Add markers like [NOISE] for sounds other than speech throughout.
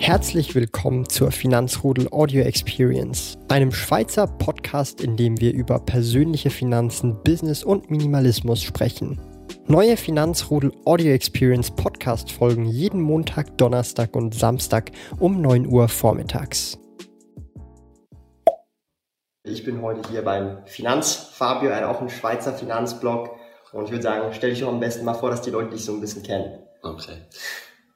Herzlich willkommen zur Finanzrudel Audio Experience, einem Schweizer Podcast, in dem wir über persönliche Finanzen, Business und Minimalismus sprechen. Neue Finanzrudel Audio Experience Podcast folgen jeden Montag, Donnerstag und Samstag um 9 Uhr vormittags. Ich bin heute hier beim Finanzfabio, auch ein Schweizer Finanzblog. Und ich würde sagen, stell dich doch am besten mal vor, dass die Leute dich so ein bisschen kennen. Okay.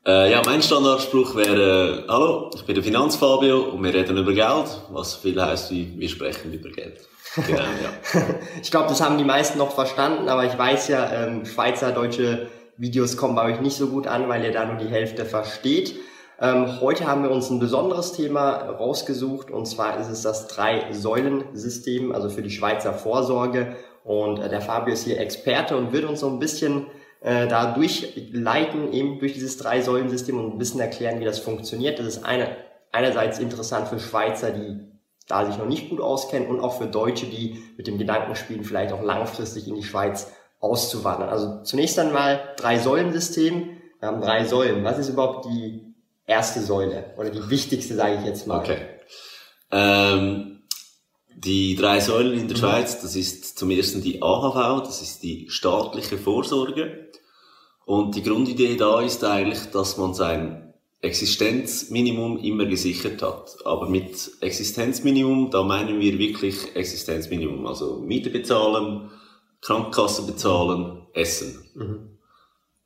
Äh, ja, mein Standardspruch wäre, hallo, ich bin der Finanzfabio und wir reden über Geld, was viel heißt wie, wir sprechen über Geld. Genau, ja. [LAUGHS] ich glaube, das haben die meisten noch verstanden, aber ich weiß ja, ähm, Schweizer, deutsche Videos kommen bei euch nicht so gut an, weil ihr da nur die Hälfte versteht. Ähm, heute haben wir uns ein besonderes Thema rausgesucht und zwar ist es das Drei-Säulen-System, also für die Schweizer Vorsorge. Und äh, der Fabio ist hier Experte und wird uns so ein bisschen äh, da durchleiten, eben durch dieses Drei-Säulen-System und ein bisschen erklären, wie das funktioniert. Das ist eine, einerseits interessant für Schweizer, die da sich noch nicht gut auskennen und auch für Deutsche, die mit dem Gedanken spielen, vielleicht auch langfristig in die Schweiz auszuwandern. Also zunächst einmal Drei-Säulen-System. Wir haben drei Säulen. Was ist überhaupt die erste Säule oder die wichtigste, sage ich jetzt mal? Okay. Ähm, die drei Säulen in der mhm. Schweiz, das ist zum ersten die AHV, das ist die staatliche Vorsorge. Und die Grundidee da ist eigentlich, dass man sein Existenzminimum immer gesichert hat. Aber mit Existenzminimum, da meinen wir wirklich Existenzminimum. Also Miete bezahlen, Krankenkasse bezahlen, Essen. Mhm.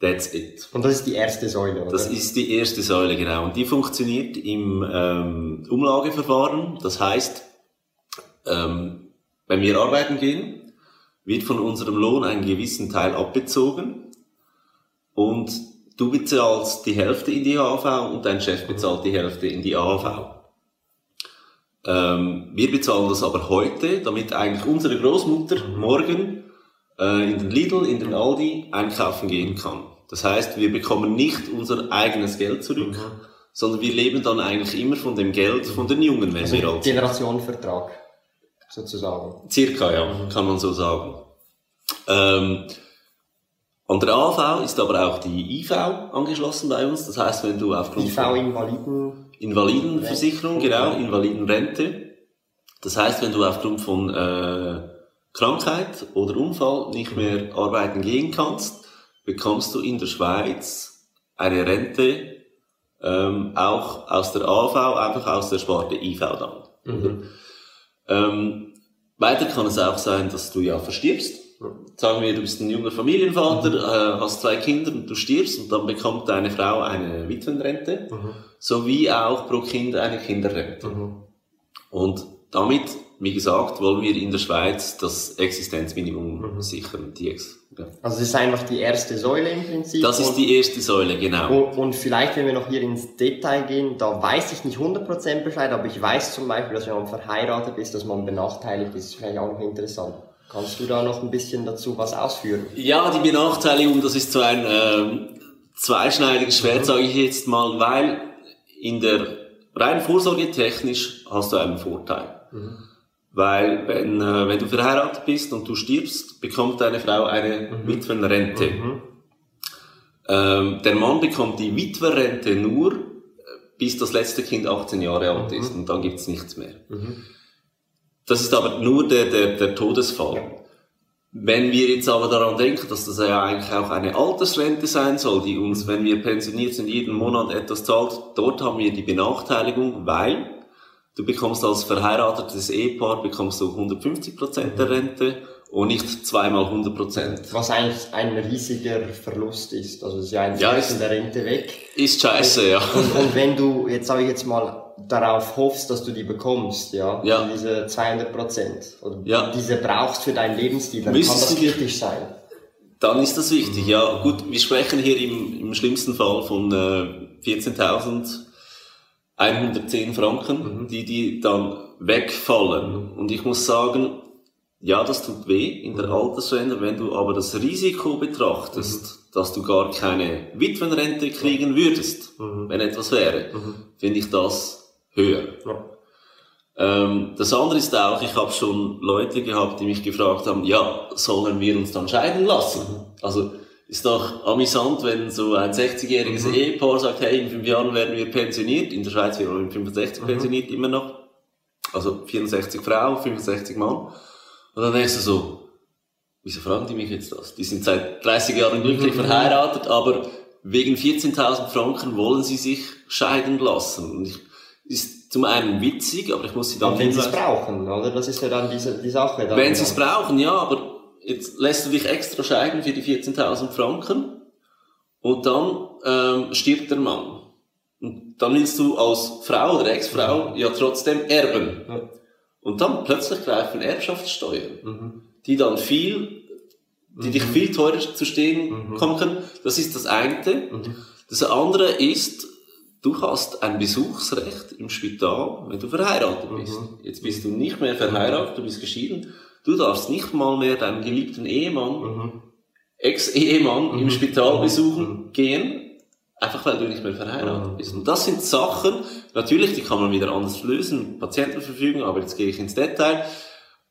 That's it. Und das ist die erste Säule, oder? Das ist die erste Säule, genau. Und die funktioniert im ähm, Umlageverfahren. Das heißt, ähm, wenn wir arbeiten gehen, wird von unserem Lohn einen gewissen Teil abbezogen und du bezahlst die Hälfte in die AHV und dein Chef bezahlt die Hälfte in die AHV. Ähm, wir bezahlen das aber heute, damit eigentlich unsere Großmutter morgen äh, in den Lidl, in den Aldi einkaufen gehen kann. Das heißt, wir bekommen nicht unser eigenes Geld zurück, mhm. sondern wir leben dann eigentlich immer von dem Geld von den Jungen, wenn also wir alt. Generationenvertrag, sozusagen. Circa, ja, mhm. kann man so sagen. Ähm, an der AV ist aber auch die IV angeschlossen bei uns. Das heißt, wenn du aufgrund IV Invaliden Invalidenversicherung, genau, Invalidenrente. Das heißt, wenn du aufgrund von äh, Krankheit oder Unfall nicht mehr arbeiten gehen kannst, bekommst du in der Schweiz eine Rente ähm, auch aus der AV, einfach aus der Sparte IV dann. Mhm. Ähm, weiter kann es auch sein, dass du ja verstirbst Sagen wir, du bist ein junger Familienvater, mhm. äh, hast zwei Kinder und du stirbst und dann bekommt deine Frau eine Witwenrente, mhm. sowie auch pro Kind eine Kinderrente. Mhm. Und damit, wie gesagt, wollen wir in der Schweiz das Existenzminimum mhm. sichern. Die Ex ja. Also das ist einfach die erste Säule im Prinzip. Das ist die erste Säule, genau. Und, und, vielleicht, wenn wir noch hier ins Detail gehen, da weiß ich nicht 100% Bescheid, aber ich weiß zum Beispiel, dass wenn man verheiratet ist, dass man benachteiligt ist. Das ist vielleicht auch noch interessant. Kannst du da noch ein bisschen dazu was ausführen? Ja, die Benachteiligung, das ist so ein ähm, zweischneidiges Schwert, mhm. sage ich jetzt mal, weil in der rein vorsorgetechnisch hast du einen Vorteil. Mhm. Weil wenn, äh, wenn du verheiratet bist und du stirbst, bekommt deine Frau eine mhm. Witwenrente. Mhm. Ähm, der Mann bekommt die Witwerrente nur, äh, bis das letzte Kind 18 Jahre alt ist mhm. und dann gibt's nichts mehr. Das ist aber nur der, der, der Todesfall. Ja. Wenn wir jetzt aber daran denken, dass das ja eigentlich auch eine Altersrente sein soll, die uns, wenn wir pensioniert sind, jeden Monat etwas zahlt, dort haben wir die Benachteiligung, weil du bekommst als verheiratetes Ehepaar bekommst du 150 Prozent der mhm. Rente und nicht zweimal 100 Prozent. Was eigentlich ein riesiger Verlust ist. Also es ist ja ein ja, ist, der Rente weg. Ist scheiße, ja. Und, und, wenn du, jetzt sage ich jetzt mal, darauf hoffst, dass du die bekommst, ja, ja. Also diese 200 Prozent, oder ja. diese brauchst für deinen Lebensstil, dann Müsstest kann das kritisch sein. Dann ist das wichtig, mhm. ja. Gut, wir sprechen hier im, im schlimmsten Fall von äh, 14.110 Franken, mhm. die, die dann wegfallen. Mhm. Und ich muss sagen, ja, das tut weh in der mhm. Altersrente, wenn du aber das Risiko betrachtest, mhm. dass du gar keine Witwenrente kriegen würdest, mhm. wenn etwas wäre, mhm. finde ich das höher. Ja. Ähm, das andere ist auch, ich habe schon Leute gehabt, die mich gefragt haben, ja, sollen wir uns dann scheiden lassen? Mhm. Also ist doch amüsant, wenn so ein 60-jähriges mhm. Ehepaar sagt, hey, in fünf Jahren werden wir pensioniert. In der Schweiz werden wir in 65 mhm. pensioniert, immer noch. Also 64 Frau, 65 Mann. Und dann denkst du so, wieso fragen die mich jetzt das? Die sind seit 30 Jahren glücklich mhm. verheiratet, aber wegen 14.000 Franken wollen sie sich scheiden lassen. Und ich, ist zum einen witzig, aber ich muss sie dann... Aber wenn sie es brauchen, oder? Das ist ja dann diese, die Sache. Dann wenn sie es brauchen, ja, aber jetzt lässt du dich extra scheiden für die 14.000 Franken und dann ähm, stirbt der Mann. Und dann willst du als Frau oder Ex-Frau ja trotzdem erben. Ja. Und dann plötzlich greifen Erbschaftssteuern, mhm. die dann viel, die mhm. dich viel teurer zu stehen mhm. kommen können. Das ist das eine. Mhm. Das andere ist, du hast ein Besuchsrecht im Spital, wenn du verheiratet bist. Mhm. Jetzt bist du nicht mehr verheiratet, du bist geschieden. Du darfst nicht mal mehr deinen geliebten Ehemann, mhm. Ex-Ehemann mhm. im Spital mhm. besuchen mhm. gehen, einfach weil du nicht mehr verheiratet mhm. bist. Und das sind Sachen, natürlich, die kann man wieder anders lösen, Patientenverfügung, aber jetzt gehe ich ins Detail.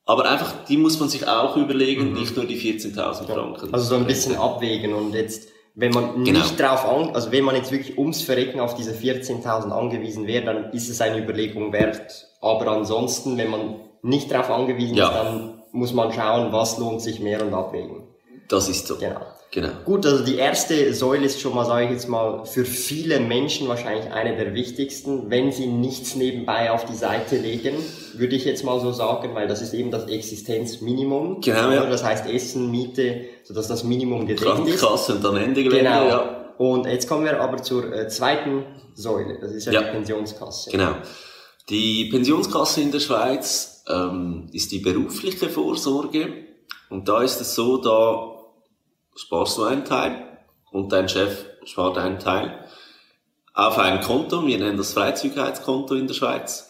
Aber einfach, die muss man sich auch überlegen, mhm. nicht nur die 14.000 Franken. Also so ein bisschen abwägen und jetzt, wenn man genau. nicht drauf an, also wenn man jetzt wirklich ums Verrecken auf diese 14.000 angewiesen wäre, dann ist es eine Überlegung wert. Aber ansonsten, wenn man nicht darauf angewiesen ja. ist, dann muss man schauen, was lohnt sich mehr und abwägen. Das ist so. Genau. Genau. Gut, also die erste Säule ist schon mal, sage ich jetzt mal, für viele Menschen wahrscheinlich eine der wichtigsten. Wenn sie nichts nebenbei auf die Seite legen, würde ich jetzt mal so sagen, weil das ist eben das Existenzminimum. Genau, ja. Das heißt Essen, Miete, sodass das Minimum gedeckt ist. Kasse und dann Ende Gelände, genau. ja. Und jetzt kommen wir aber zur äh, zweiten Säule. Das ist ja, ja, die Pensionskasse. Genau. Die Pensionskasse in der Schweiz ähm, ist die berufliche Vorsorge. Und da ist es so, da sparst du einen Teil und dein Chef spart einen Teil auf ein Konto. Wir nennen das Freizügigkeitskonto in der Schweiz.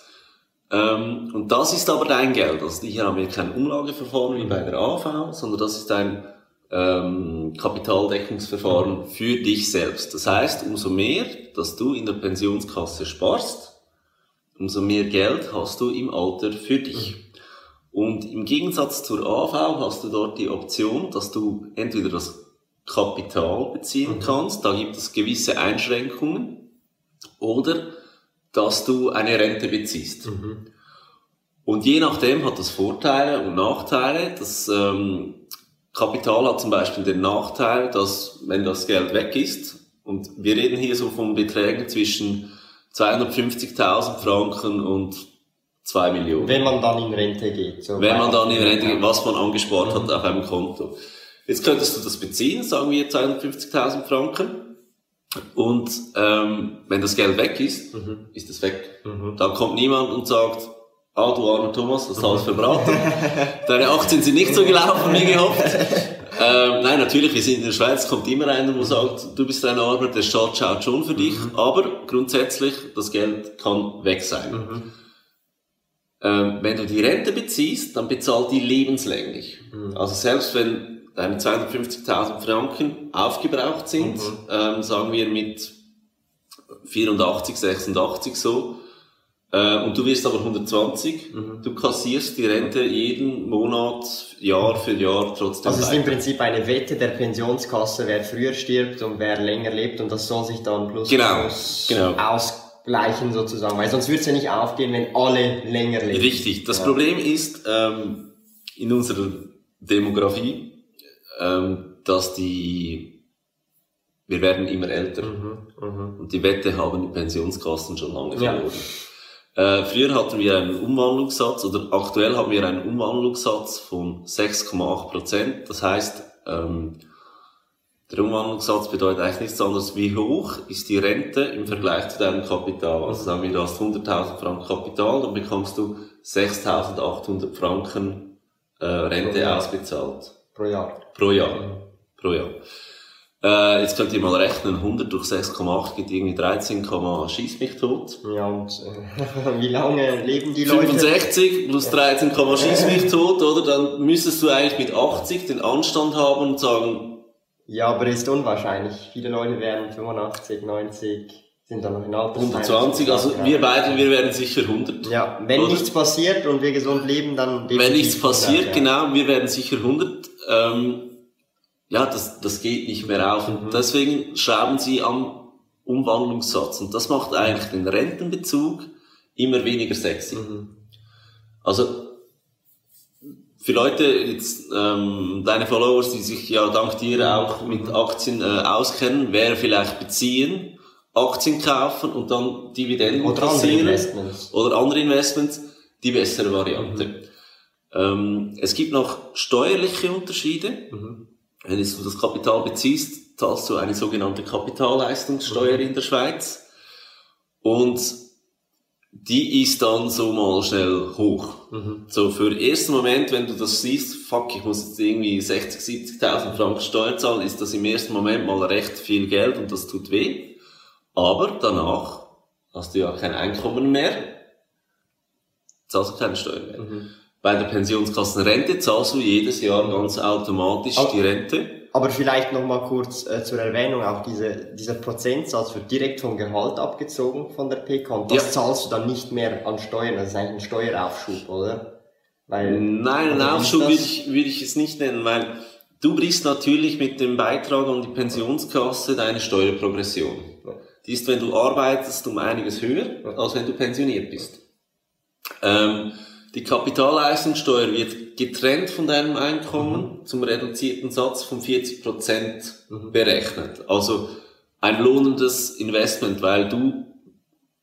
Ähm, und das ist aber dein Geld. Also hier haben wir kein Umlageverfahren wie bei der AV, sondern das ist ein ähm, Kapitaldeckungsverfahren für dich selbst. Das heißt, umso mehr, dass du in der Pensionskasse sparst, umso mehr Geld hast du im Alter für dich. Und im Gegensatz zur AV hast du dort die Option, dass du entweder das Kapital beziehen mhm. kannst, da gibt es gewisse Einschränkungen, oder dass du eine Rente beziehst. Mhm. Und je nachdem hat das Vorteile und Nachteile. Das ähm, Kapital hat zum Beispiel den Nachteil, dass wenn das Geld weg ist, und wir reden hier so von Beträgen zwischen 250.000 Franken und 2 Millionen. Wenn man dann in Rente geht. So Wenn man dann in Rente geht, was man angespart mhm. hat auf einem Konto. Jetzt könntest du das beziehen, sagen wir 250.000 Franken. Und ähm, wenn das Geld weg ist, mhm. ist es weg. Mhm. Dann kommt niemand und sagt, ah du armer Thomas, das hast alles verbraten. Deine Aktien sind nicht so gelaufen wie gehofft. Ähm, nein, natürlich, wir sind in der Schweiz, kommt immer einer, der sagt, du bist ein Arbeiter, der Staat schaut schon für dich, mhm. aber grundsätzlich, das Geld kann weg sein. Mhm. Ähm, wenn du die Rente beziehst, dann bezahlt die lebenslänglich. Mhm. Also selbst wenn deine 250.000 Franken aufgebraucht sind, mhm. ähm, sagen wir mit 84, 86 so, äh, und du wirst aber 120, mhm. du kassierst die Rente jeden Monat, Jahr für Jahr trotzdem. Also es ist im Prinzip eine Wette der Pensionskasse, wer früher stirbt und wer länger lebt und das soll sich dann plus genau. plus genau. ausgleichen sozusagen, weil sonst würde es ja nicht aufgehen, wenn alle länger leben. Richtig. Das ja. Problem ist ähm, in unserer Demografie, ähm, dass die wir werden immer älter mhm, mh. und die Wette haben die Pensionskassen schon lange verloren. Ja. Äh, früher hatten wir einen Umwandlungssatz oder aktuell haben wir einen Umwandlungssatz von 6,8 Prozent. Das heißt, ähm, der Umwandlungssatz bedeutet eigentlich nichts anderes, wie hoch ist die Rente im Vergleich zu deinem Kapital. Also sagen wir, du hast 100.000 Franken Kapital, dann bekommst du 6.800 Franken äh, Rente Pro ausbezahlt. Pro Jahr. Pro Jahr. Pro Jahr. Äh, jetzt könnt ihr mal rechnen, 100 durch 6,8 gibt irgendwie 13, schieß mich tot. Ja, und äh, [LAUGHS] wie lange leben die Leute? 65 plus 13, schieß mich [LAUGHS] tot, oder? Dann müsstest du eigentlich mit 80 den Anstand haben und sagen... Ja, aber ist unwahrscheinlich. Viele Leute werden 85, 90 sind dann noch in Alter. 120, also ja. wir beide, wir werden sicher 100. Ja, wenn oder? nichts passiert und wir gesund leben, dann... Wenn nichts passiert, 100, ja. genau, wir werden sicher 100. Ähm, ja, das, das geht nicht mehr auf. Und deswegen schrauben sie am Umwandlungssatz. Und das macht eigentlich den Rentenbezug immer weniger sexy. Also, für Leute, jetzt, ähm, deine Followers, die sich ja dank dir auch mit Aktien äh, auskennen, wäre vielleicht beziehen, Aktien kaufen und dann Dividenden Oder andere kassieren Investments. oder andere Investments, die bessere Variante. Ähm, es gibt noch steuerliche Unterschiede. Wenn du das Kapital beziehst, zahlst du eine sogenannte Kapitalleistungssteuer in der Schweiz. Und die ist dann so mal schnell hoch. So für den ersten Moment, wenn du das siehst, fuck, ich muss jetzt irgendwie 60, 70.000 Franken Steuer zahlen, ist das im ersten Moment mal recht viel Geld und das tut weh. Aber danach hast du ja kein Einkommen mehr, zahlst du keine Steuer mehr. Bei der Pensionskassenrente zahlst du jedes Jahr ganz automatisch Aber- die Rente. Aber vielleicht noch mal kurz äh, zur Erwähnung, auch diese, dieser Prozentsatz wird direkt vom Gehalt abgezogen von der PK und das Ja. zahlst du dann nicht mehr an Steuern, das ist eigentlich ein Steueraufschub, oder? Weil, Nein, einen Also, Aufschub würde ich, würde ich es nicht nennen, weil du brichst natürlich mit dem Beitrag an die Pensionskasse deine Steuerprogression. Die ist, wenn du arbeitest, um einiges höher, als wenn du pensioniert bist. Ähm, die Kapitalleistungssteuer wird getrennt von deinem Einkommen zum reduzierten Satz von 40% berechnet. Also ein lohnendes Investment, weil du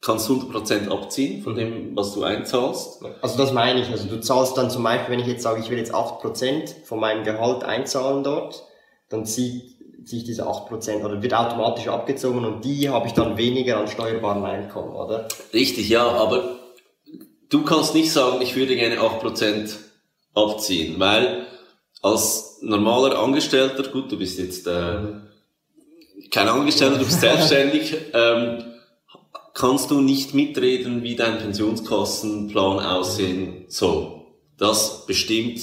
kannst 100% abziehen von dem, was du einzahlst. Also das meine ich. Also du zahlst dann zum Beispiel, wenn ich jetzt sage, ich will jetzt 8% von meinem Gehalt einzahlen dort, dann zieht sich diese 8% oder wird automatisch abgezogen und die habe ich dann weniger an steuerbaren Einkommen, oder? Richtig, ja, aber du kannst nicht sagen, ich würde gerne 8% abziehen, weil als normaler Angestellter, gut, du bist jetzt äh, kein Angestellter, du bist [LAUGHS] selbstständig, ähm, kannst du nicht mitreden, wie dein Pensionskassenplan aussehen soll. Das bestimmt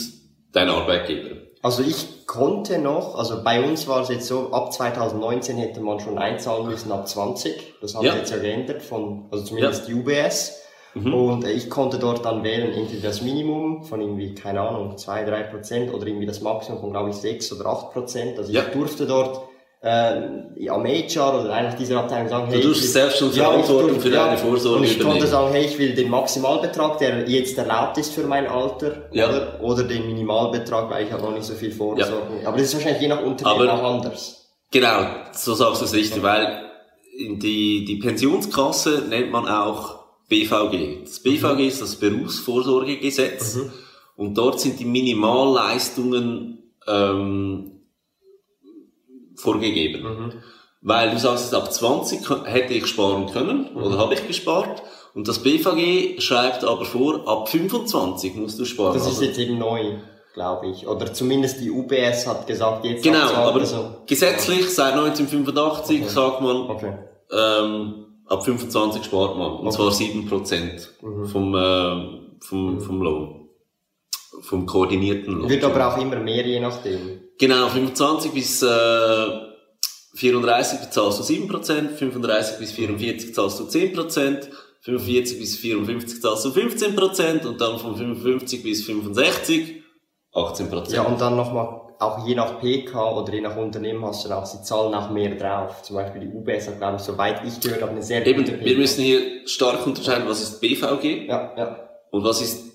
dein Arbeitgeber. Also ich konnte noch, also bei uns war es jetzt so, ab 2019 hätte man schon einzahlen müssen ab 20. Das haben Ja. sie jetzt ja geändert von, also zumindest die UBS. Und äh, ich konnte dort dann wählen, entweder das Minimum von irgendwie, keine Ahnung, 2, 3 Prozent oder irgendwie das Maximum von, glaube ich, 6 oder 8 Prozent. Also Ja. ich durfte dort äh, am HR oder eigentlich dieser Abteilung sagen, hey, durfst ich- selbst schon Verantwortung für deine Vorsorge Und ich konnte übernehmen. sagen, hey, ich will den Maximalbetrag, der jetzt erlaubt ist für mein Alter, Ja. oder, oder den Minimalbetrag, weil ich habe noch nicht so viel Vorsorge. Aber das ist wahrscheinlich je nach Unternehmen Aber- auch anders. Genau, so sagst du es richtig, weil die, die Pensionskasse nennt man auch BVG. Das BVG ist das Berufsvorsorgegesetz und dort sind die Minimalleistungen ähm, vorgegeben. Weil du sagst, ab 20 kö- hätte ich sparen können oder habe ich gespart und das BVG schreibt aber vor, ab 25 musst du sparen. Das ist Also- jetzt eben neu, glaube ich. Oder zumindest die UBS hat gesagt, jetzt Genau, aber also- gesetzlich seit 1985 sagt man, Okay. ähm, ab 25 spart man. Und zwar 7% vom, äh, vom, vom Lohn. Vom koordinierten Lohn. Wird aber auch immer mehr, je nachdem. Genau, 25 bis äh, 34 bezahlst du 7%, 35 bis 44 zahlst du 10%, 45 bis 54 zahlst du 15% und dann von 55 bis 65 18%. Ja, und dann nochmal, auch je nach PK oder je nach Unternehmen hast du dann auch, sie zahlen auch mehr drauf. Zum Beispiel die UBS hat, glaube ich, soweit ich gehört habe, eine sehr Eben, gute wir müssen hier stark unterscheiden, was ist BVG Ja, ja. und was ist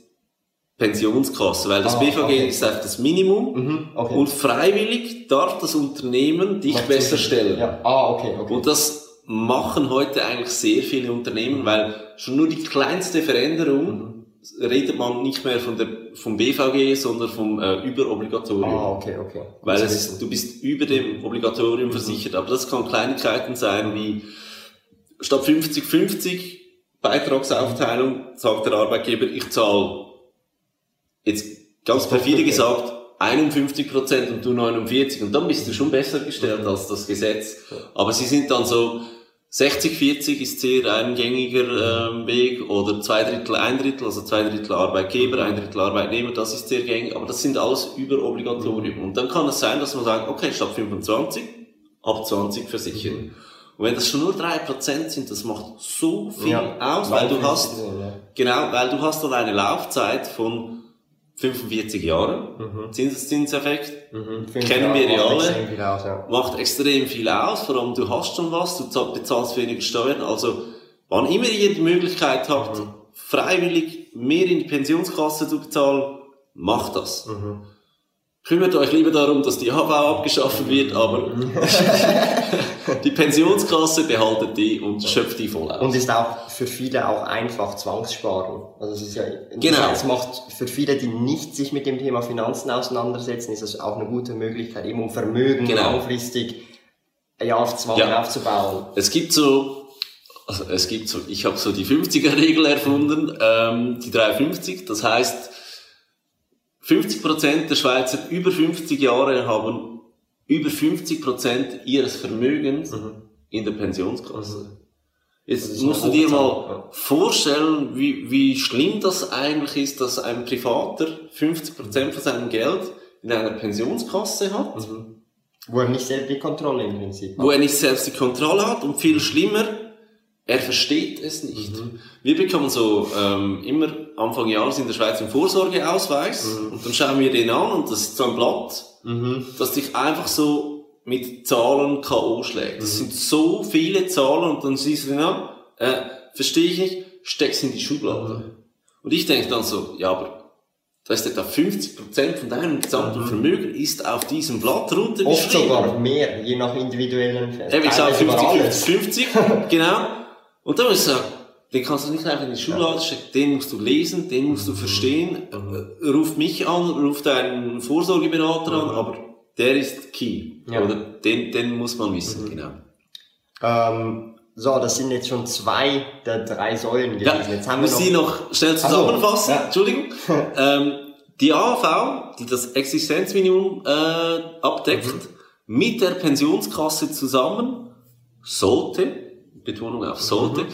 Pensionskasse, weil das Ah, BVG okay. ist einfach das Minimum Mhm, okay. und freiwillig darf das Unternehmen dich Noch besser stellen. Ja. Ah, okay, okay. Und das machen heute eigentlich sehr viele Unternehmen, weil schon nur die kleinste Veränderung redet man nicht mehr von der, vom BVG, sondern vom äh, Überobligatorium. ah, okay, okay. Weil es du bist über dem Obligatorium versichert. Aber das kann Kleinigkeiten sein wie statt 50-50 Beitragsaufteilung sagt der Arbeitgeber, ich zahle jetzt ganz perfide okay. gesagt 51 Prozent und du 49 und dann bist du schon besser gestellt als das Gesetz. Aber sie sind dann so 60-40 ist sehr ein gängiger ähm, Weg oder zwei Drittel, ein Drittel, also zwei Drittel Arbeitgeber, ein Drittel Arbeitnehmer, das ist sehr gängig, aber das sind alles über Obligatorium. Und dann kann es sein, dass man sagt, okay, statt 25, ab 20 versichern. Und wenn das schon nur 3% sind, das macht so viel Ja, aus, weil du hast, ja. genau, weil du hast dann eine Laufzeit von 45 Jahren. Mhm. Zinseszinseffekt. Mhm. Kennen wir ja alle. Aus, ja. Macht extrem viel aus. Vor allem, du hast schon was, du zahl- bezahlst weniger Steuern. Also, wann immer ihr die Möglichkeit habt, Mhm. freiwillig mehr in die Pensionskasse zu bezahlen, macht das. Mhm. Kümmert euch lieber darum, dass die HV abgeschafft wird, aber [LAUGHS] die Pensionskasse behaltet die und schöpft die voll aus. Und ist auch für viele auch einfach Zwangssparen. Also es ist ja, Genau. es macht für viele, die nicht sich mit dem Thema Finanzen auseinandersetzen, ist es auch eine gute Möglichkeit, eben um Vermögen Genau. langfristig ja, auf Zwang Ja. aufzubauen. Es gibt so, also es gibt so, ich habe so die 50er-Regel erfunden, ähm, die 350, das heißt, 50% der Schweizer über 50 Jahre haben über 50% ihres Vermögens in der Pensionskasse. Jetzt ist musst du dir mal vorstellen, wie, wie schlimm das eigentlich ist, dass ein Privater 50% von seinem Geld in einer Pensionskasse hat Wo er nicht selbst die Kontrolle im Prinzip wo er nicht selbst die Kontrolle hat und viel schlimmer, er versteht es nicht. Wir bekommen so ähm, immer Anfang Jahres in der Schweiz einen Vorsorgeausweis und dann schauen wir den an und das ist so ein Blatt, das dich einfach so mit Zahlen K.O. schlägt. Das sind so viele Zahlen und dann siehst du den an, äh, verstehe ich nicht, steckst in die Schublade. Und ich denke dann so, ja, aber da ist etwa 50% von deinem gesamten Vermögen ist auf diesem Blatt runter Oft sogar mehr, je nach individuellen Fällen. Eben, ich sage Teilweise über 50, alles. 50, 50, [LAUGHS] genau. Und dann muss ich sagen, den kannst du nicht einfach in die Schublade stecken, den musst du lesen, den musst du verstehen. Äh, Ruf mich an, ruf deinen Vorsorgeberater an, aber der ist key. Ja. Oder den, den muss man wissen, genau. Ähm, so, das sind jetzt schon zwei der drei Säulen Ja, gewesen. jetzt haben wir muss noch, Sie noch schnell so, zusammenfassen, ja. Entschuldigung. [LAUGHS] ähm, die AHV, die das Existenzminimum äh, abdeckt, Mhm. mit der Pensionskasse zusammen, sollte, Betonung auf sollte, Mhm.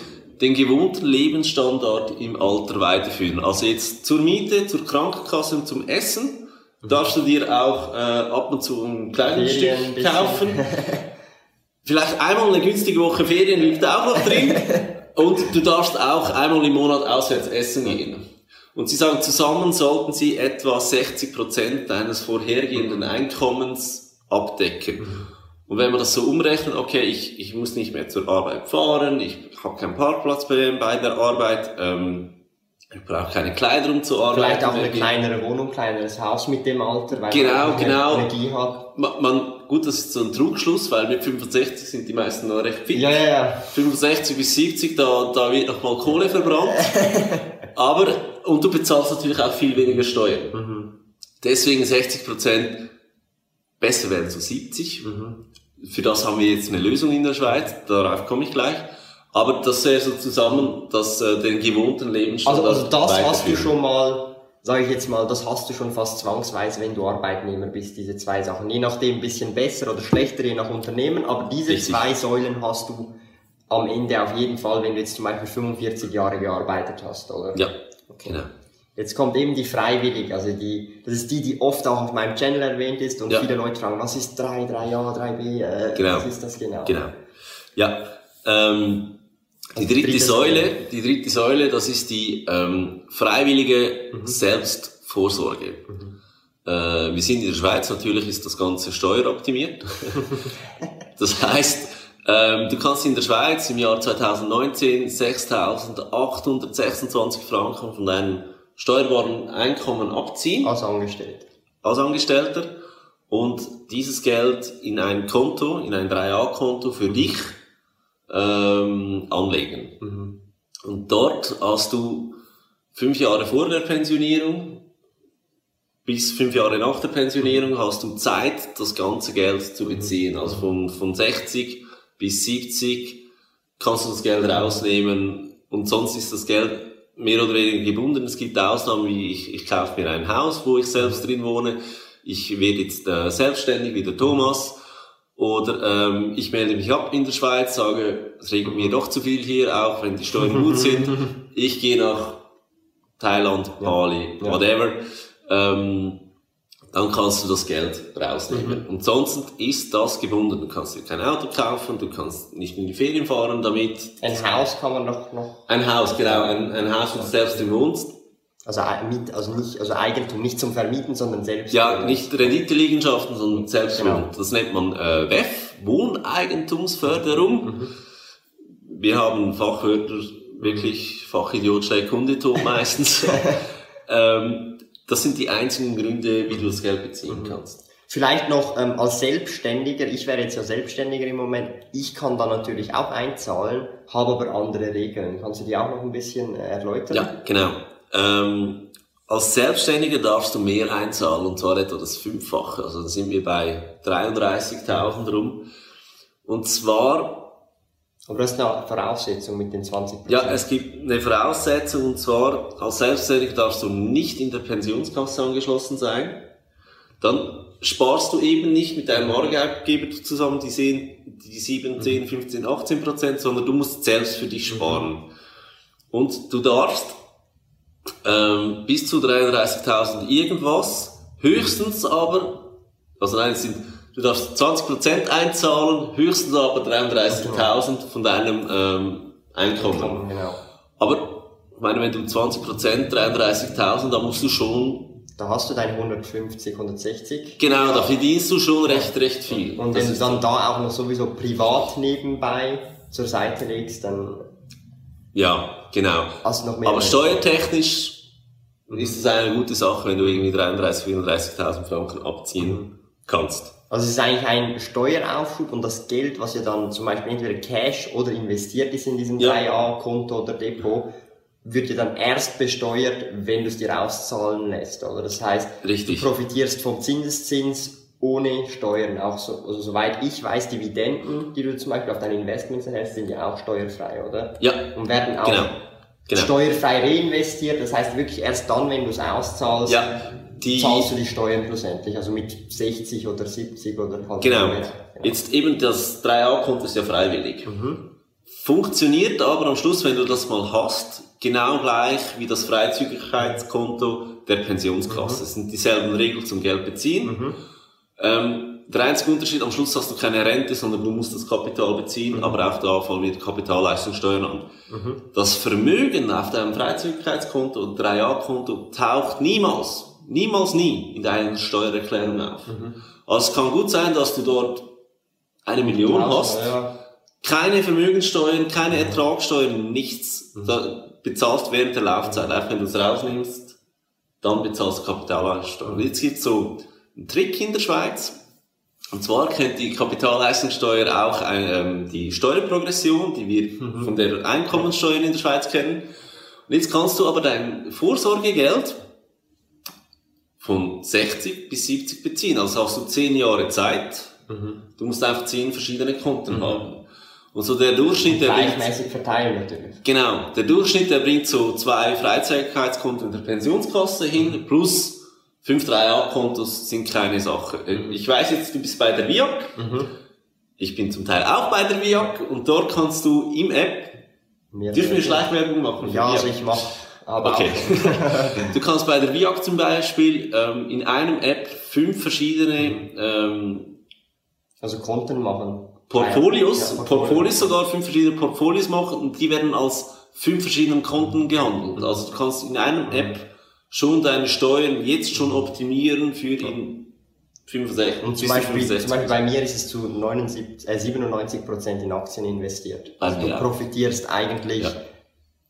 Den gewohnten Lebensstandard im Alter weiterführen. Also jetzt zur Miete, zur Krankenkasse und zum Essen darfst du dir auch äh, ab und zu ein kleines Mhm. Ferien Stück kaufen. [LAUGHS] Vielleicht einmal eine günstige Woche Ferien liegt auch noch drin. Und du darfst auch einmal im Monat auswärts essen gehen. Und sie sagen, zusammen sollten sie etwa 60% deines vorhergehenden Einkommens abdecken. Und wenn man das so umrechnet, okay, ich, ich muss nicht mehr zur Arbeit fahren, ich habe keinen Parkplatz bei, bei der Arbeit, ähm, ich brauche keine Kleider, um zu arbeiten. vielleicht auch eine kleinere Wohnung, kleineres Haus mit dem Alter, weil Genau, man genau. Energie hat. Man, man, gut, das ist so ein Trugschluss, weil mit 65 sind die meisten noch recht fit. Ja, ja, ja. 65 bis 70, da, da wird noch mal Kohle verbrannt. [LAUGHS] Aber, und du bezahlst natürlich auch viel weniger Steuern. Deswegen 60 Prozent, besser wären so 70. Für das haben wir jetzt eine Lösung in der Schweiz, darauf komme ich gleich. Aber das wäre so zusammen, dass äh, den gewohnten Lebensstandard Also, also das hast du schon mal, sage ich jetzt mal, das hast du schon fast zwangsweise, wenn du Arbeitnehmer bist, diese zwei Sachen. Je nachdem ein bisschen besser oder schlechter, je nach Unternehmen, aber diese Richtig. zwei Säulen hast du am Ende auf jeden Fall, wenn du jetzt zum Beispiel 45 Jahre gearbeitet hast, oder? Ja, Okay. genau. Jetzt kommt eben die freiwillig, also die, das ist die, die oft auch auf meinem Channel erwähnt ist und Ja. viele Leute fragen, was ist 3, 3a, 3b, äh, Genau. was ist das genau? Genau. Ja, ähm, die Also dritte dritte Säule, Säule. die dritte Säule, das ist die ähm, freiwillige Selbstvorsorge. Äh, wir sind in der Schweiz, natürlich ist das Ganze steueroptimiert. [LAUGHS] das heißt, ähm, du kannst in der Schweiz im Jahr 2019 6.826 Franken von deinem steuerbaren Einkommen abziehen Als Angestellte. als Angestellter und dieses Geld in ein Konto, in ein 3A-Konto für dich ähm, anlegen. Und dort hast du fünf Jahre vor der Pensionierung bis fünf Jahre nach der Pensionierung hast du Zeit, das ganze Geld zu beziehen. Also von, von 60 bis 70 kannst du das Geld rausnehmen und sonst ist das Geld mehr oder weniger gebunden. Es gibt Ausnahmen wie ich, ich kaufe mir ein Haus, wo ich selbst drin wohne. Ich werde jetzt äh, selbstständig wie der Thomas. Oder ähm, ich melde mich ab in der Schweiz, sage, es regnet mir doch zu viel hier, auch wenn die Steuern gut sind. [LAUGHS] Ich gehe nach Thailand, Bali, Ja. whatever. Ähm, dann kannst du das Geld rausnehmen. Und sonst ist das gebunden. Du kannst dir kein Auto kaufen, du kannst nicht in die Ferien fahren damit. Ein Haus kann man noch, noch Ein Haus, genau, ein, ein Haus, wo du selbst wohnst. Also, äh, mit, also nicht, also Eigentum nicht zum Vermieten, sondern selbst. Ja, nicht Renditeliegenschaften, sondern selbst Genau. Das nennt man äh, WEF, Wohneigentumsförderung. Mhm. Wir haben Fachwörter, wirklich Fachidiot Kundetot [LAUGHS] meistens. ähm, das sind die einzigen Gründe, wie du das Geld beziehen Mhm. kannst. Vielleicht noch ähm, als Selbstständiger, ich wäre jetzt ja Selbstständiger im Moment, ich kann da natürlich auch einzahlen, habe aber andere Regeln. Kannst du die auch noch ein bisschen äh, erläutern? Ja, genau. Ähm, als Selbstständiger darfst du mehr einzahlen, und zwar etwa das Fünffache. Also da sind wir bei 33.000 rum. Und zwar Aber das ist eine Voraussetzung mit den 20 Ja, es gibt eine Voraussetzung und zwar als Selbstständiger darfst du nicht in der Pensionskasse angeschlossen sein. Dann sparst du eben nicht mit deinem Arbeitgeber zusammen die, 10, die 7, 10, 15, 18 Prozent, sondern du musst selbst für dich sparen. Und du darfst ähm, bis zu 33.000 irgendwas, höchstens aber, also nein, es sind, du darfst 20 Prozent einzahlen, höchstens aber 33.000 von deinem ähm, Einkommen. Genau. Aber, ich meine, wenn du 20 Prozent, 33.000, da musst du schon, Da hast du deine 150, 160. genau, da verdienst du schon recht, recht viel. Und Das wenn du dann da auch noch sowieso privat nebenbei zur Seite legst, dann Ja, genau. du noch mehr. Aber steuertechnisch ist es eine gute Sache, wenn du irgendwie 33, 34.000 Franken abziehen kannst. Also es ist eigentlich ein Steueraufschub und das Geld, was ja dann zum Beispiel entweder Cash oder investiert ist in diesem Ja. 3A-Konto oder Depot, wird ja dann erst besteuert, wenn du es dir auszahlen lässt. Oder das heißt, Richtig. du profitierst vom Zinseszins ohne Steuern. Auch so, also soweit ich weiß, Dividenden, die du zum Beispiel auf deine Investments erhältst, sind ja auch steuerfrei, oder? Ja, Und werden auch genau. genau. steuerfrei reinvestiert. Das heißt wirklich erst dann, wenn du es auszahlst, Ja, die, zahlst du die Steuern schlussendlich. Also mit 60 oder 70 oder halt genau. mehr. Jetzt eben das 3A-Konto ist ja freiwillig. Mhm. Funktioniert aber am Schluss, wenn du das mal hast, genau gleich wie das Freizügigkeitskonto der Pensionskasse. Es sind dieselben Regeln zum Geld beziehen. Ähm, der einzige Unterschied, am Schluss hast du keine Rente, sondern du musst das Kapital beziehen, aber auch da fallen wieder Kapitalleistungssteuern an. Das Vermögen auf deinem Freizügigkeitskonto oder 3A-Konto taucht niemals, niemals nie in deiner Steuererklärung auf. Also es kann gut sein, dass du dort eine Million hast, Ja, keine Vermögenssteuern, keine Ertragssteuern, nichts. Da bezahlst während der Laufzeit. Einfach wenn du es rausnimmst, dann bezahlst du Kapitalleistungssteuer. Und jetzt gibt's so einen Trick in der Schweiz. Und zwar kennt die Kapitalleistungssteuer auch ein, ähm, die Steuerprogression, die wir von der Einkommensteuer in der Schweiz kennen. Und jetzt kannst du aber dein Vorsorgegeld von 60 bis 70 beziehen. Also hast du 10 Jahre Zeit. Du musst einfach 10 verschiedene Konten haben. Und so der Durchschnitt, der bringt, Gleichmäßig verteilen natürlich. genau, der Durchschnitt, der bringt so zwei Freizügigkeitskonten der Pensionskasse hin, plus fünf 3A-Kontos sind keine Sache. Ich weiß jetzt, du bist bei der VIAG. Ich bin zum Teil auch bei der VIAG und dort kannst du im App, Mehr dürfen wir. Schleichwerbung machen? Ja, also ich mach, aber Okay. [LAUGHS] du kannst bei der VIAG zum Beispiel ähm, in einem App fünf verschiedene ähm, Also Konten machen. Portfolios, Ja, Portfolios sogar fünf verschiedene Portfolios machen und die werden als fünf verschiedenen Konten gehandelt. Also du kannst in einem App schon deine Steuern jetzt schon optimieren für in 65, Und zum Beispiel, zu zum 65. Beispiel bei mir ist es zu 79, äh, 97% in Aktien investiert. Bei Also du mir auch. profitierst eigentlich Ja.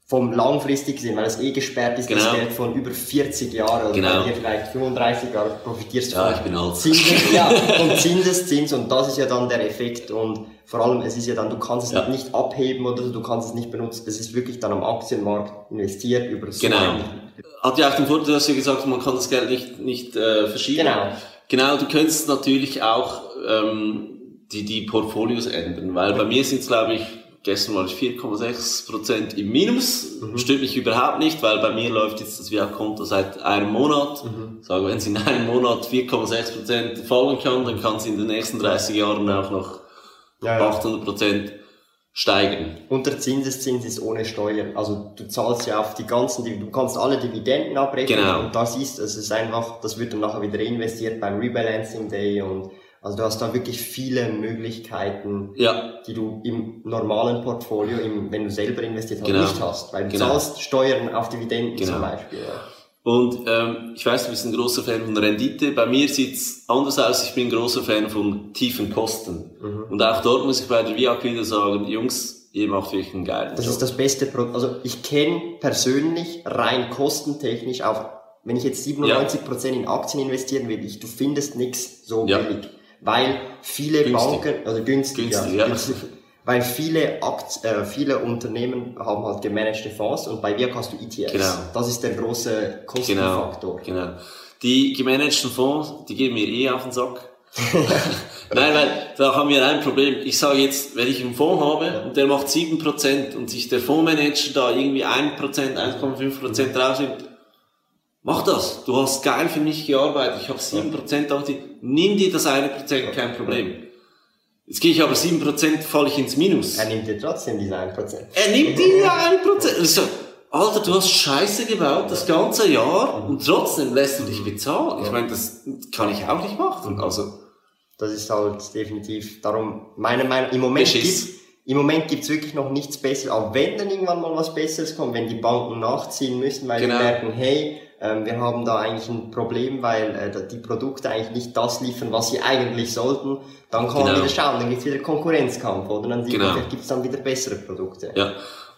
vom langfristig gesehen, weil es eh gesperrt ist, das Genau. Geld von über 40 Jahren oder Genau. bei dir vielleicht 35 Jahre profitierst du Ja, von. Zinses, [LAUGHS] ja, und Zinseszins und das ist ja dann der Effekt und vor allem es ist ja dann, du kannst es Ja. nicht abheben oder du kannst es nicht benutzen, das ist wirklich dann am Aktienmarkt investiert über so Genau. ein- Hat ja auch den Vorteil, dass du gesagt man kann das Geld nicht, nicht äh, verschieben. Genau. Genau, du könntest natürlich auch ähm, die, die Portfolios ändern, weil bei mir sind es, glaube ich, gestern war ich 4,6% im Minus. Mhm. Stört mich überhaupt nicht, weil bei mir läuft jetzt das VIA-Konto seit einem Monat. Mhm. Sagen, wenn es in einem Monat 4,6% fallen kann, dann kann es in den nächsten 30 Jahren auch noch ja. 800% steigen. Und der Zinseszins ist ohne Steuern. Also du zahlst ja auf die ganzen, du kannst alle Dividenden abrechnen Genau. und das ist, es ist einfach, das wird dann nachher wieder reinvestiert beim Rebalancing Day und also du hast da wirklich viele Möglichkeiten, Ja, die du im normalen Portfolio, im, wenn du selber investiert hast, Genau. nicht hast, weil du Genau. zahlst Steuern auf Dividenden Genau. zum Beispiel. Ja. Und ähm, ich weiß, du bist ein großer Fan von Rendite. Bei mir sieht's anders aus. Ich bin ein großer Fan von tiefen Kosten. Mhm. Und auch dort muss ich bei der VIAC wieder sagen, Jungs, ihr macht wirklich einen geilen Das Job. ist das beste Produkt. Also ich kenne persönlich rein kostentechnisch auch, wenn ich jetzt 97% in Aktien investieren will, ich, du findest nichts so Ja. billig. Weil viele Günstig. Banken, also günstig, Günstig, ja, ja. günstig, weil viele Akt, äh, viele Unternehmen haben halt gemanagte Fonds und bei Wirk hast du ETFs. Genau. Das ist der große Genau, Kostenfaktor. genau. Die gemanagten Fonds, die geben mir eh auf den Sack. [LAUGHS] Nein, weil da haben wir ein Problem. Ich sage jetzt, wenn ich einen Fonds habe und der macht 7% und sich der Fondsmanager da irgendwie 1%, 1,5% rausnimmt, mach das. Du hast geil für mich gearbeitet. Ich habe 7% auf die, nimm dir das 1%, kein Problem. Jetzt gehe ich aber 7%, falle ich ins Minus. Er nimmt dir trotzdem diese 1%. Er nimmt dir ja ein Prozent. Und ich so, Alter, du hast Scheiße gebaut das ganze Jahr und trotzdem lässt du dich bezahlen. Ich meine, das kann ich auch nicht machen. Also, Das ist halt definitiv darum, meine Meinung, im Moment Beschiss. gibt's, im Moment gibt's wirklich noch nichts Besseres, auch wenn dann irgendwann mal was Besseres kommt, wenn die Banken nachziehen müssen, weil Genau. sie merken, hey, wir haben da eigentlich ein Problem, weil äh, die Produkte eigentlich nicht das liefern, was sie eigentlich sollten, dann kann man Genau. wieder schauen, dann gibt's wieder Konkurrenzkampf, oder? Dann Genau. man, vielleicht gibt's dann wieder bessere Produkte. ja.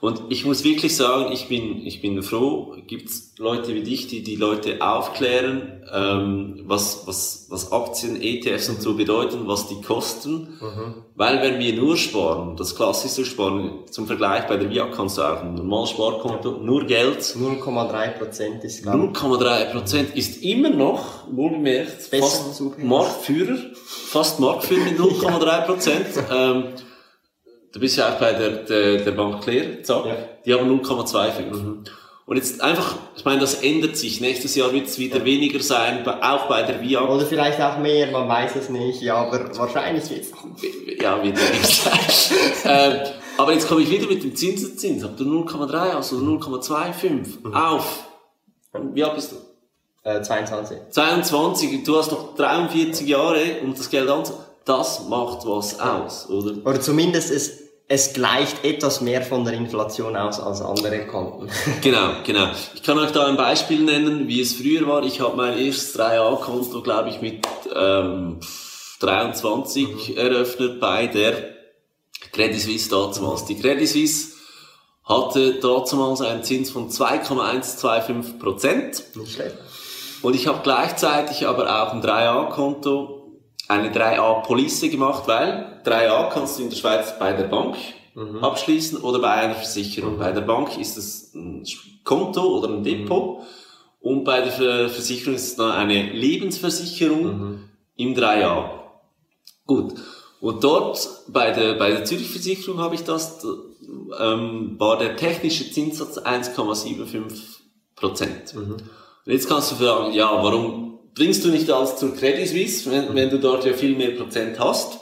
Und ich muss wirklich sagen, ich bin, ich bin froh, gibt's Leute wie dich, die die Leute aufklären, ähm, was, was, was Aktien, ETFs und so bedeuten, was die kosten. Weil wenn wir nur sparen, das klassische Sparen, zum Vergleich bei der VIA kannst du auch ein normales Sparkonto, nur Geld, 0,3 Prozent ist, glaube 0,3 Prozent ist immer noch, wohlgemerkt, fast. Marktführer, fast Marktführer mit [LAUGHS] 0,3 Prozent. ähm, du bist ja auch bei der, der, der Bank Claire, zack, Ja. die haben 0,25. Und jetzt einfach, ich meine, das ändert sich. Nächstes Jahr wird es wieder weniger sein, auch bei der VIA. Oder vielleicht auch mehr, man weiß es nicht, ja, aber wahrscheinlich Ja, wird ja nicht sein. [LAUGHS] ähm, aber jetzt komme ich wieder mit dem Zinseszins. Habt ihr 0,3 also 0,25 auf? Wie alt bist du? äh, 22. 22, du hast noch 43 Jahre, um das Geld anzunehmen. Das macht was aus, oder? Oder zumindest es, es gleicht etwas mehr von der Inflation aus als andere Konten. [LAUGHS] Genau, genau. Ich kann euch da ein Beispiel nennen, wie es früher war. Ich habe mein erstes 3A-Konto, glaube ich, mit ähm, 23 eröffnet bei der Credit Suisse damals. Die Credit Suisse hatte damals einen Zins von 2,125 Prozent. Nicht schlecht. Und ich habe gleichzeitig aber auch ein 3A-Konto, eine 3A-Police gemacht, weil 3A kannst du in der Schweiz bei der Bank abschließen oder bei einer Versicherung. Bei der Bank ist es ein Konto oder ein Depot und bei der Ver- Versicherung ist es dann eine Lebensversicherung im 3A. Gut. Und dort bei der, bei der Zürich Versicherung habe ich das, ähm, war der technische Zinssatz 1,75 Prozent. Und jetzt kannst du fragen, ja, warum bringst du nicht alles zur Credit Suisse, wenn, wenn du dort ja viel mehr Prozent hast?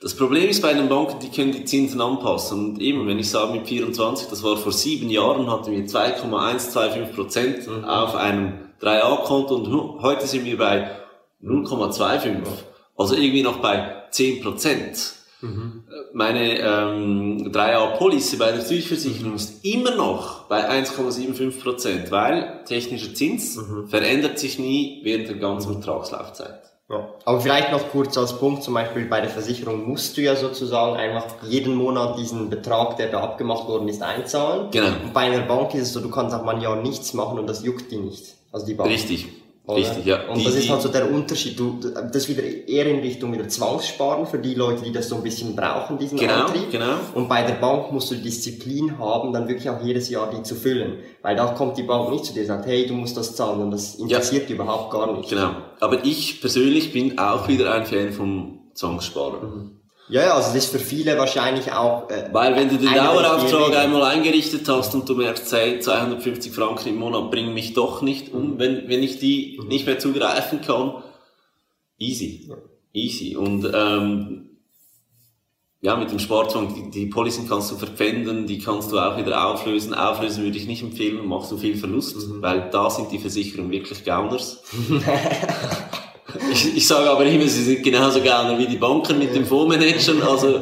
Das Problem ist bei den Banken, die können die Zinsen anpassen. Und eben, wenn ich sage mit 24, das war vor sieben Jahren, hatten wir 2,125 Prozent auf einem 3A-Konto und heute sind wir bei 0,25. Also irgendwie noch bei 10 Prozent. Meine ähm, 3A-Police bei der Zürich-Versicherung ist immer noch bei 1,75 Prozent, weil technischer Zins verändert sich nie während der ganzen Vertragslaufzeit. Ja. Aber vielleicht noch kurz als Punkt, zum Beispiel bei der Versicherung musst du ja sozusagen einfach jeden Monat diesen Betrag, der da abgemacht worden ist, einzahlen. Genau. Und bei einer Bank ist es so, du kannst auch mal ein Jahr nichts machen und das juckt die nicht. Also die Bank. Richtig. Oder? Richtig, ja. Und Die- das ist halt so der Unterschied. Du, das wieder eher in Richtung wieder Zwangssparen für die Leute, die das so ein bisschen brauchen, diesen Genau, Antrieb. genau. Und bei der Bank musst du Disziplin haben, dann wirklich auch jedes Jahr die zu füllen. Weil da kommt die Bank nicht zu dir und sagt, hey, du musst das zahlen. Und das interessiert die überhaupt gar nicht. Genau. Aber ich persönlich bin auch wieder ein Fan vom Zwangssparen. Ja, ja, also das ist für viele wahrscheinlich auch... Äh, Weil wenn du den Dauerauftrag einmal eingerichtet hast und du merkst, hey, 250 Franken im Monat bringen mich doch nicht um, wenn, wenn ich die nicht mehr zugreifen kann, easy. Easy. Und ähm, ja, mit dem Sparzwang, die, die Policen kannst du verpfänden, die kannst du auch wieder auflösen. Auflösen würde ich nicht empfehlen, machst du viel Verlust, weil da sind die Versicherungen wirklich Gauners. [LAUGHS] ich, ich sage aber immer, sie sind genauso Gauner wie die Banken mit dem Fondsmanagern, also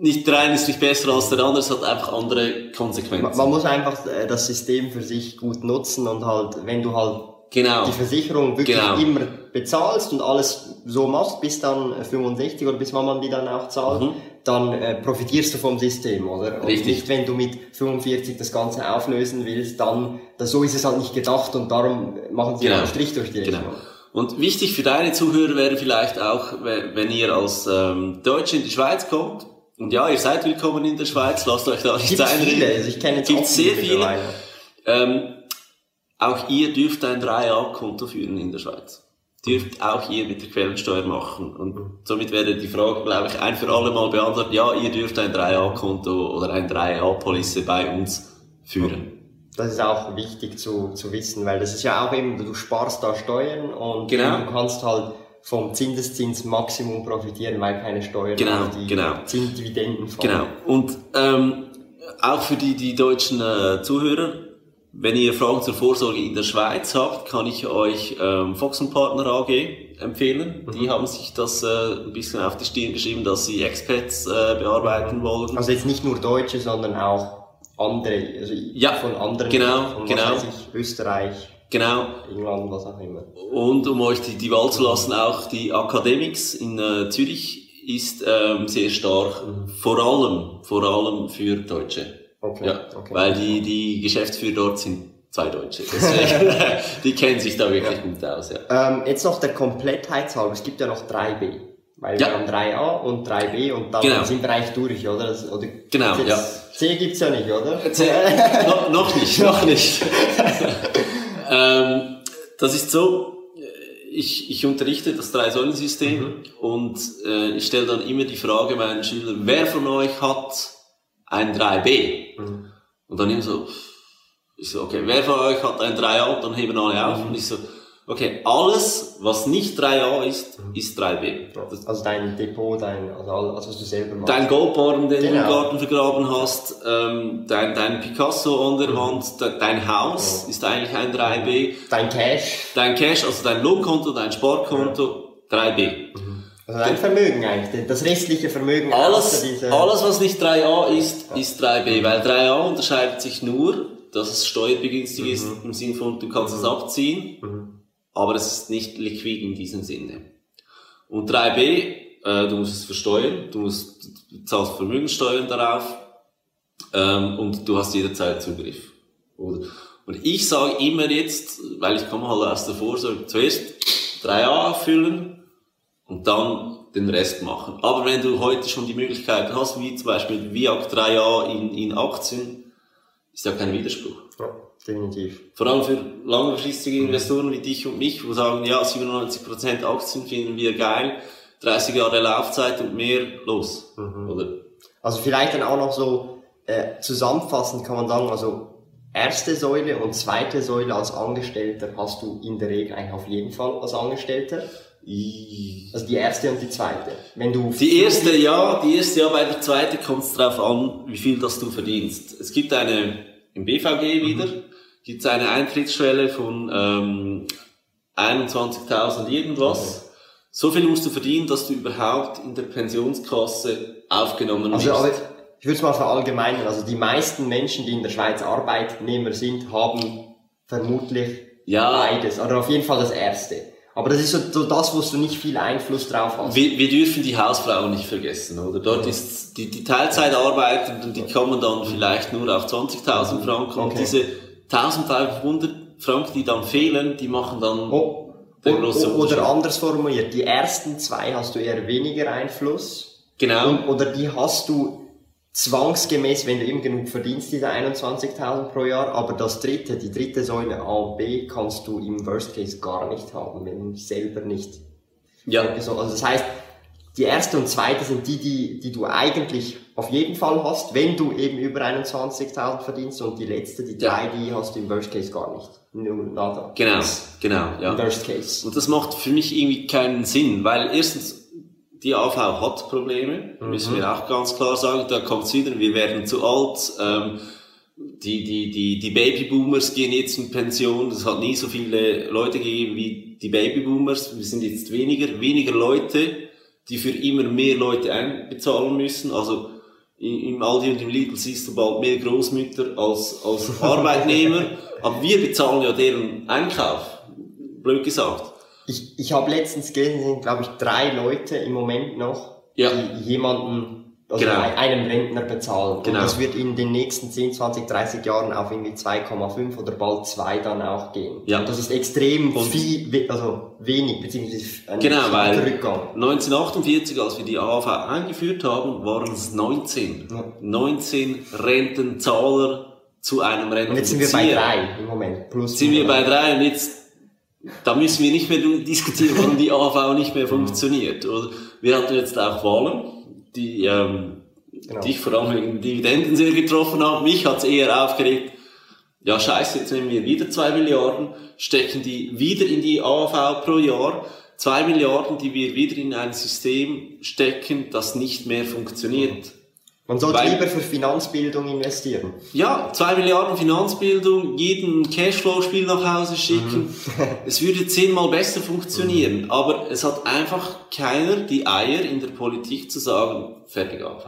nicht der eine ist nicht besser als der andere, es hat einfach andere Konsequenzen. Man, man muss einfach äh, das System für sich gut nutzen und halt, wenn du halt Genau. die Versicherung wirklich Genau. immer bezahlst und alles so machst, bis dann 65 oder bis wann man die dann auch zahlt, dann äh, profitierst du vom System, oder? Und Mhm. Richtig. nicht, wenn du mit 45 das Ganze auflösen willst, dann, das, so ist es halt nicht gedacht und darum machen sie Genau. einen Strich durch die Rechnung. Genau. Und wichtig für deine Zuhörer wäre vielleicht auch, we- wenn ihr als ähm, Deutsche in die Schweiz kommt, und ja, ihr seid willkommen in der Schweiz, lasst euch da nicht Gibt einreden. viele, also ich kenne jetzt Gibt's auch sehr viele. Ähm, auch ihr dürft ein 3A-Konto führen in der Schweiz. Dürft auch ihr mit der Quellensteuer machen. Und somit wäre die Frage, glaube ich, ein für alle Mal beantwortet, ja, ihr dürft ein 3A-Konto oder ein 3A-Police bei uns führen. Das ist auch wichtig zu, zu wissen, weil das ist ja auch eben, du sparst da Steuern und Genau. du kannst halt vom Zinseszins Maximum profitieren, weil keine Steuern Genau, auf die genau. Zinsdividenden fallen. Genau. Und ähm, auch für die, die deutschen äh, Zuhörer, wenn ihr Fragen zur Vorsorge in der Schweiz habt, kann ich euch ähm, Fox Partner AG empfehlen. Die haben sich das äh, ein bisschen auf die Stirn geschrieben, dass sie Expats äh, bearbeiten wollen. Also jetzt nicht nur Deutsche, sondern auch andere, also Ja, von anderen, genau, von genau. ich, Österreich, Genau. England, was auch immer. Und um euch die, die Wahl zu lassen, auch die Academics in äh, Zürich ist ähm, sehr stark, vor allem, vor allem für Deutsche. Okay, Ja, okay. weil die, die Geschäftsführer dort sind zwei Deutsche. Deswegen, [LAUGHS] [LAUGHS] die kennen sich da wirklich gut aus, ja. Ähm, jetzt noch der Komplettheit halber, es gibt ja noch 3b. Weil Ja. wir haben 3a und 3b und dann Genau. sind wir eigentlich durch, oder? Das, oder Genau, ja. C gibt's ja nicht, oder? no, noch nicht, noch nicht. [LAUGHS] ähm, das ist so, ich, ich unterrichte das Drei-Säulen-System und äh, ich stelle dann immer die Frage meinen Schülern, wer von euch hat ein 3b? Und dann immer so, ich so, okay, wer von euch hat ein 3a? Und dann heben alle auf und ich so, okay, alles, was nicht 3a ist, ist 3b. Das, Also dein Depot, dein, also alles, was du selber machst. Dein Goldbarren, den du im Genau. Garten vergraben hast, ähm, dein, dein Picasso an der Wand, de, dein Haus ist eigentlich ein 3B, Dein Cash, dein Cash, also dein Lohnkonto, dein Sparkonto, 3B. also dein Vermögen eigentlich, das restliche Vermögen Alles, alles, was nicht 3A ist, ist 3B, weil 3A unterscheidet sich nur, dass es steuerbegünstigt ist, im Sinne von, du kannst es abziehen, aber es ist nicht liquid in diesem Sinne. Und 3b, äh, du musst es versteuern, du musst, du zahlst Vermögenssteuern darauf ähm, und du hast jederzeit Zugriff. Oder? Und ich sage immer jetzt, weil ich komme halt aus der Vorsorge, zuerst 3a erfüllen und dann den Rest machen. Aber wenn du heute schon die Möglichkeit hast, wie zum Beispiel VIAC 3a in, in Aktien, ist ja kein Widerspruch. Ja, definitiv. Vor allem für langfristige Investoren wie dich und mich, wo sagen, ja, 97% Aktien finden wir geil, 30 Jahre Laufzeit und mehr, los. Oder? Also vielleicht dann auch noch so äh, zusammenfassend kann man sagen, also erste Säule und zweite Säule als Angestellter hast du in der Regel eigentlich auf jeden Fall als Angestellter. Also die erste und die zweite. Wenn du Die erste ja, die erste ja, bei der zweiten kommt es darauf an, wie viel das du verdienst. Es gibt eine, im BVG wieder, gibt es eine Eintrittsschwelle von ähm, 21.000 irgendwas. So viel musst du verdienen, dass du überhaupt in der Pensionskasse aufgenommen Also, wirst. ich würde es mal verallgemeinern. Also die meisten Menschen, die in der Schweiz Arbeitnehmer sind, haben vermutlich Ja. beides. Oder auf jeden Fall das erste. Aber das ist so, das, wo du nicht viel Einfluss drauf hast. Wir, wir dürfen die Hausfrauen nicht vergessen, oder? Dort ist die, die Teilzeitarbeitenden, die kommen dann vielleicht nur auf 20.000 Franken und Okay. diese 1500 Franken, die dann fehlen, die machen dann Oh, der o- große o- Unterschied. oder anders formuliert, die ersten zwei hast du eher weniger Einfluss. Genau. Und, oder die hast du zwangsgemäß, wenn du eben genug verdienst, diese 21.000 pro Jahr, aber das dritte, die dritte Säule A und B, kannst du im Worst Case gar nicht haben, wenn du selber nicht. Ja, So, Also das heißt, die erste und zweite sind die, die, die du eigentlich auf jeden Fall hast, wenn du eben über 21.000 verdienst und die letzte, die Ja. drei, die hast du im Worst Case gar nicht. Null, nada. genau, genau, ja. Worst Case. Und das macht für mich irgendwie keinen Sinn, weil erstens, die AV hat Probleme, müssen wir auch ganz klar sagen, da kommt's wieder, wir werden zu alt, ähm, die, die, die, die Babyboomers gehen jetzt in Pension, es hat nie so viele Leute gegeben wie die Babyboomers, wir sind jetzt weniger, weniger Leute, die für immer mehr Leute einbezahlen müssen, also Im Aldi und im Lidl siehst du bald mehr Großmütter als, als [LAUGHS] Arbeitnehmer. Aber wir bezahlen ja deren Einkauf. Blöd gesagt. Ich, ich habe letztens gesehen, sind glaube ich drei Leute im Moment noch, ja. die jemanden also genau. einem Rentner bezahlen. Genau. Und das wird in den nächsten 10, 20, 30 Jahren auf irgendwie 2,5 oder bald 2 dann auch gehen. Ja. Und das ist extrem und viel, also wenig, beziehungsweise ein genau, weil Rückgang. 1948, als wir die AHV eingeführt haben, waren es 19. Ja. 19 Rentenzahler zu einem Rentner. Und jetzt sind wir bei drei im Moment. Plus sind wir bei drei und jetzt, da müssen wir nicht mehr diskutieren, warum die AHV nicht mehr funktioniert. Oder wir hatten jetzt auch Wahlen die ähm, genau. dich vor allem in Dividenden sehr getroffen haben. Mich hat's eher aufgeregt, ja scheiße, jetzt nehmen wir wieder zwei Milliarden, stecken die wieder in die AV pro Jahr. Zwei Milliarden, die wir wieder in ein System stecken, das nicht mehr funktioniert. Man sollte Weil, lieber für Finanzbildung investieren. Ja, zwei Milliarden Finanzbildung, jeden Cashflow-Spiel nach Hause schicken. Mhm. [LAUGHS] es würde zehnmal besser funktionieren. Mhm. Aber es hat einfach keiner die Eier in der Politik zu sagen, fertig AV.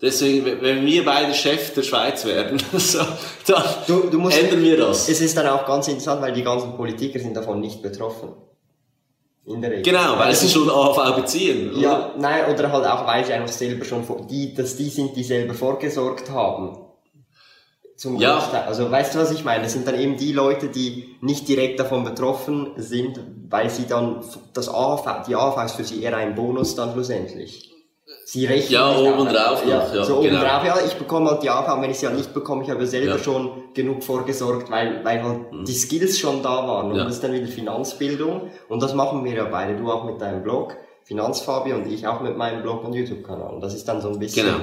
Deswegen, wenn wir beide Chef der Schweiz werden, [LAUGHS] so, dann du, du musst, ändern wir das. Es ist dann auch ganz interessant, weil die ganzen Politiker sind davon nicht betroffen. In der Regel. Genau, weil sie schon AHV beziehen. Oder? Ja, nein, oder halt auch, weil sie einfach selber schon, die, dass die sind, die selber vorgesorgt haben. Zum ja. Großteil. Also, weißt du, was ich meine? Das sind dann eben die Leute, die nicht direkt davon betroffen sind, weil sie dann, das AHV, die AHV ist für sie eher ein Bonus dann schlussendlich. Sie rechnen ja, oben drauf ja, ja, so oben genau. drauf, ja, ich bekomme halt die AV, wenn ich sie halt nicht bekomme, ich habe selber ja. schon genug vorgesorgt, weil, weil halt mhm. die Skills schon da waren. Und ja. das ist dann wieder Finanzbildung. Und das machen wir ja beide. Du auch mit deinem Blog, Finanzfabi, und ich auch mit meinem Blog und YouTube-Kanal. Und das ist dann so ein bisschen, genau.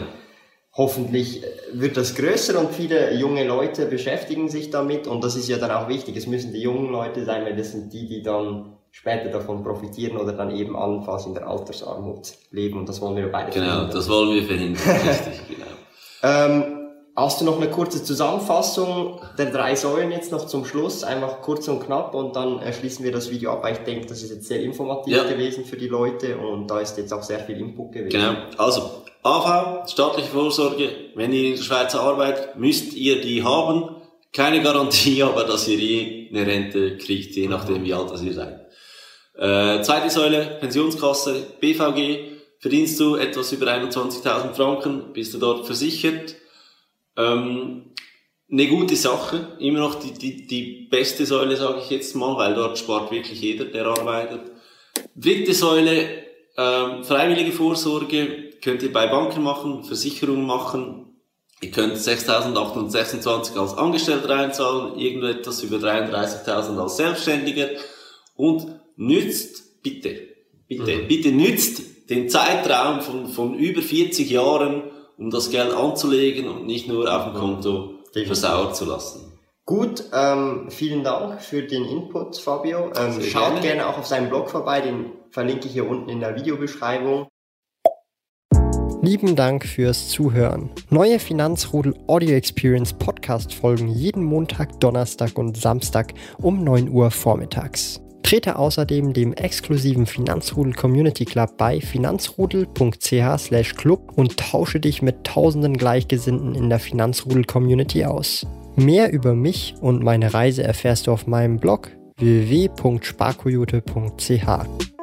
hoffentlich wird das größer und viele junge Leute beschäftigen sich damit. Und das ist ja dann auch wichtig. Es müssen die jungen Leute sein, weil das sind die, die dann später davon profitieren oder dann eben allenfalls in der Altersarmut leben. Und das wollen wir beide genau, verhindern. Genau, das wollen wir verhindern. [LAUGHS] Richtig, genau. Ähm, hast du noch eine kurze Zusammenfassung der drei Säulen jetzt noch zum Schluss? Einfach kurz und knapp und dann äh, schließen wir das Video ab, weil ich denke, das ist jetzt sehr informativ ja. gewesen für die Leute und da ist jetzt auch sehr viel Input gewesen. Genau, also AV, staatliche Vorsorge, wenn ihr in der Schweiz arbeitet, müsst ihr die haben. Keine Garantie, [LAUGHS] aber dass ihr je eine Rente kriegt, je nachdem wie alt ihr seid. Äh, zweite Säule, Pensionskasse, BVG, verdienst du etwas über 21.000 Franken, bist du dort versichert. Ähm, eine gute Sache, immer noch die, die, die beste Säule, sage ich jetzt mal, weil dort spart wirklich jeder, der arbeitet. Dritte Säule, ähm, freiwillige Vorsorge, könnt ihr bei Banken machen, Versicherungen machen. Ihr könnt 6.826 als Angestellter einzahlen, irgendetwas über 33.000 als Selbstständiger und nützt, bitte, bitte, mhm. bitte nützt den Zeitraum von, von über 40 Jahren, um das Geld anzulegen und nicht nur auf dem Konto mhm. versauern zu lassen. Gut, ähm, vielen Dank für den Input, Fabio. Ähm, schaut gerne. gerne auch auf seinem Blog vorbei, den verlinke ich hier unten in der Videobeschreibung. Lieben Dank fürs Zuhören. Neue Finanzrudel Audio Experience Podcast folgen jeden Montag, Donnerstag und Samstag um 9 Uhr vormittags. Trete außerdem dem exklusiven Finanzrudel Community Club bei finanzrudel.ch/club und tausche dich mit tausenden Gleichgesinnten in der Finanzrudel Community aus. Mehr über mich und meine Reise erfährst du auf meinem Blog www.sparkoyote.ch.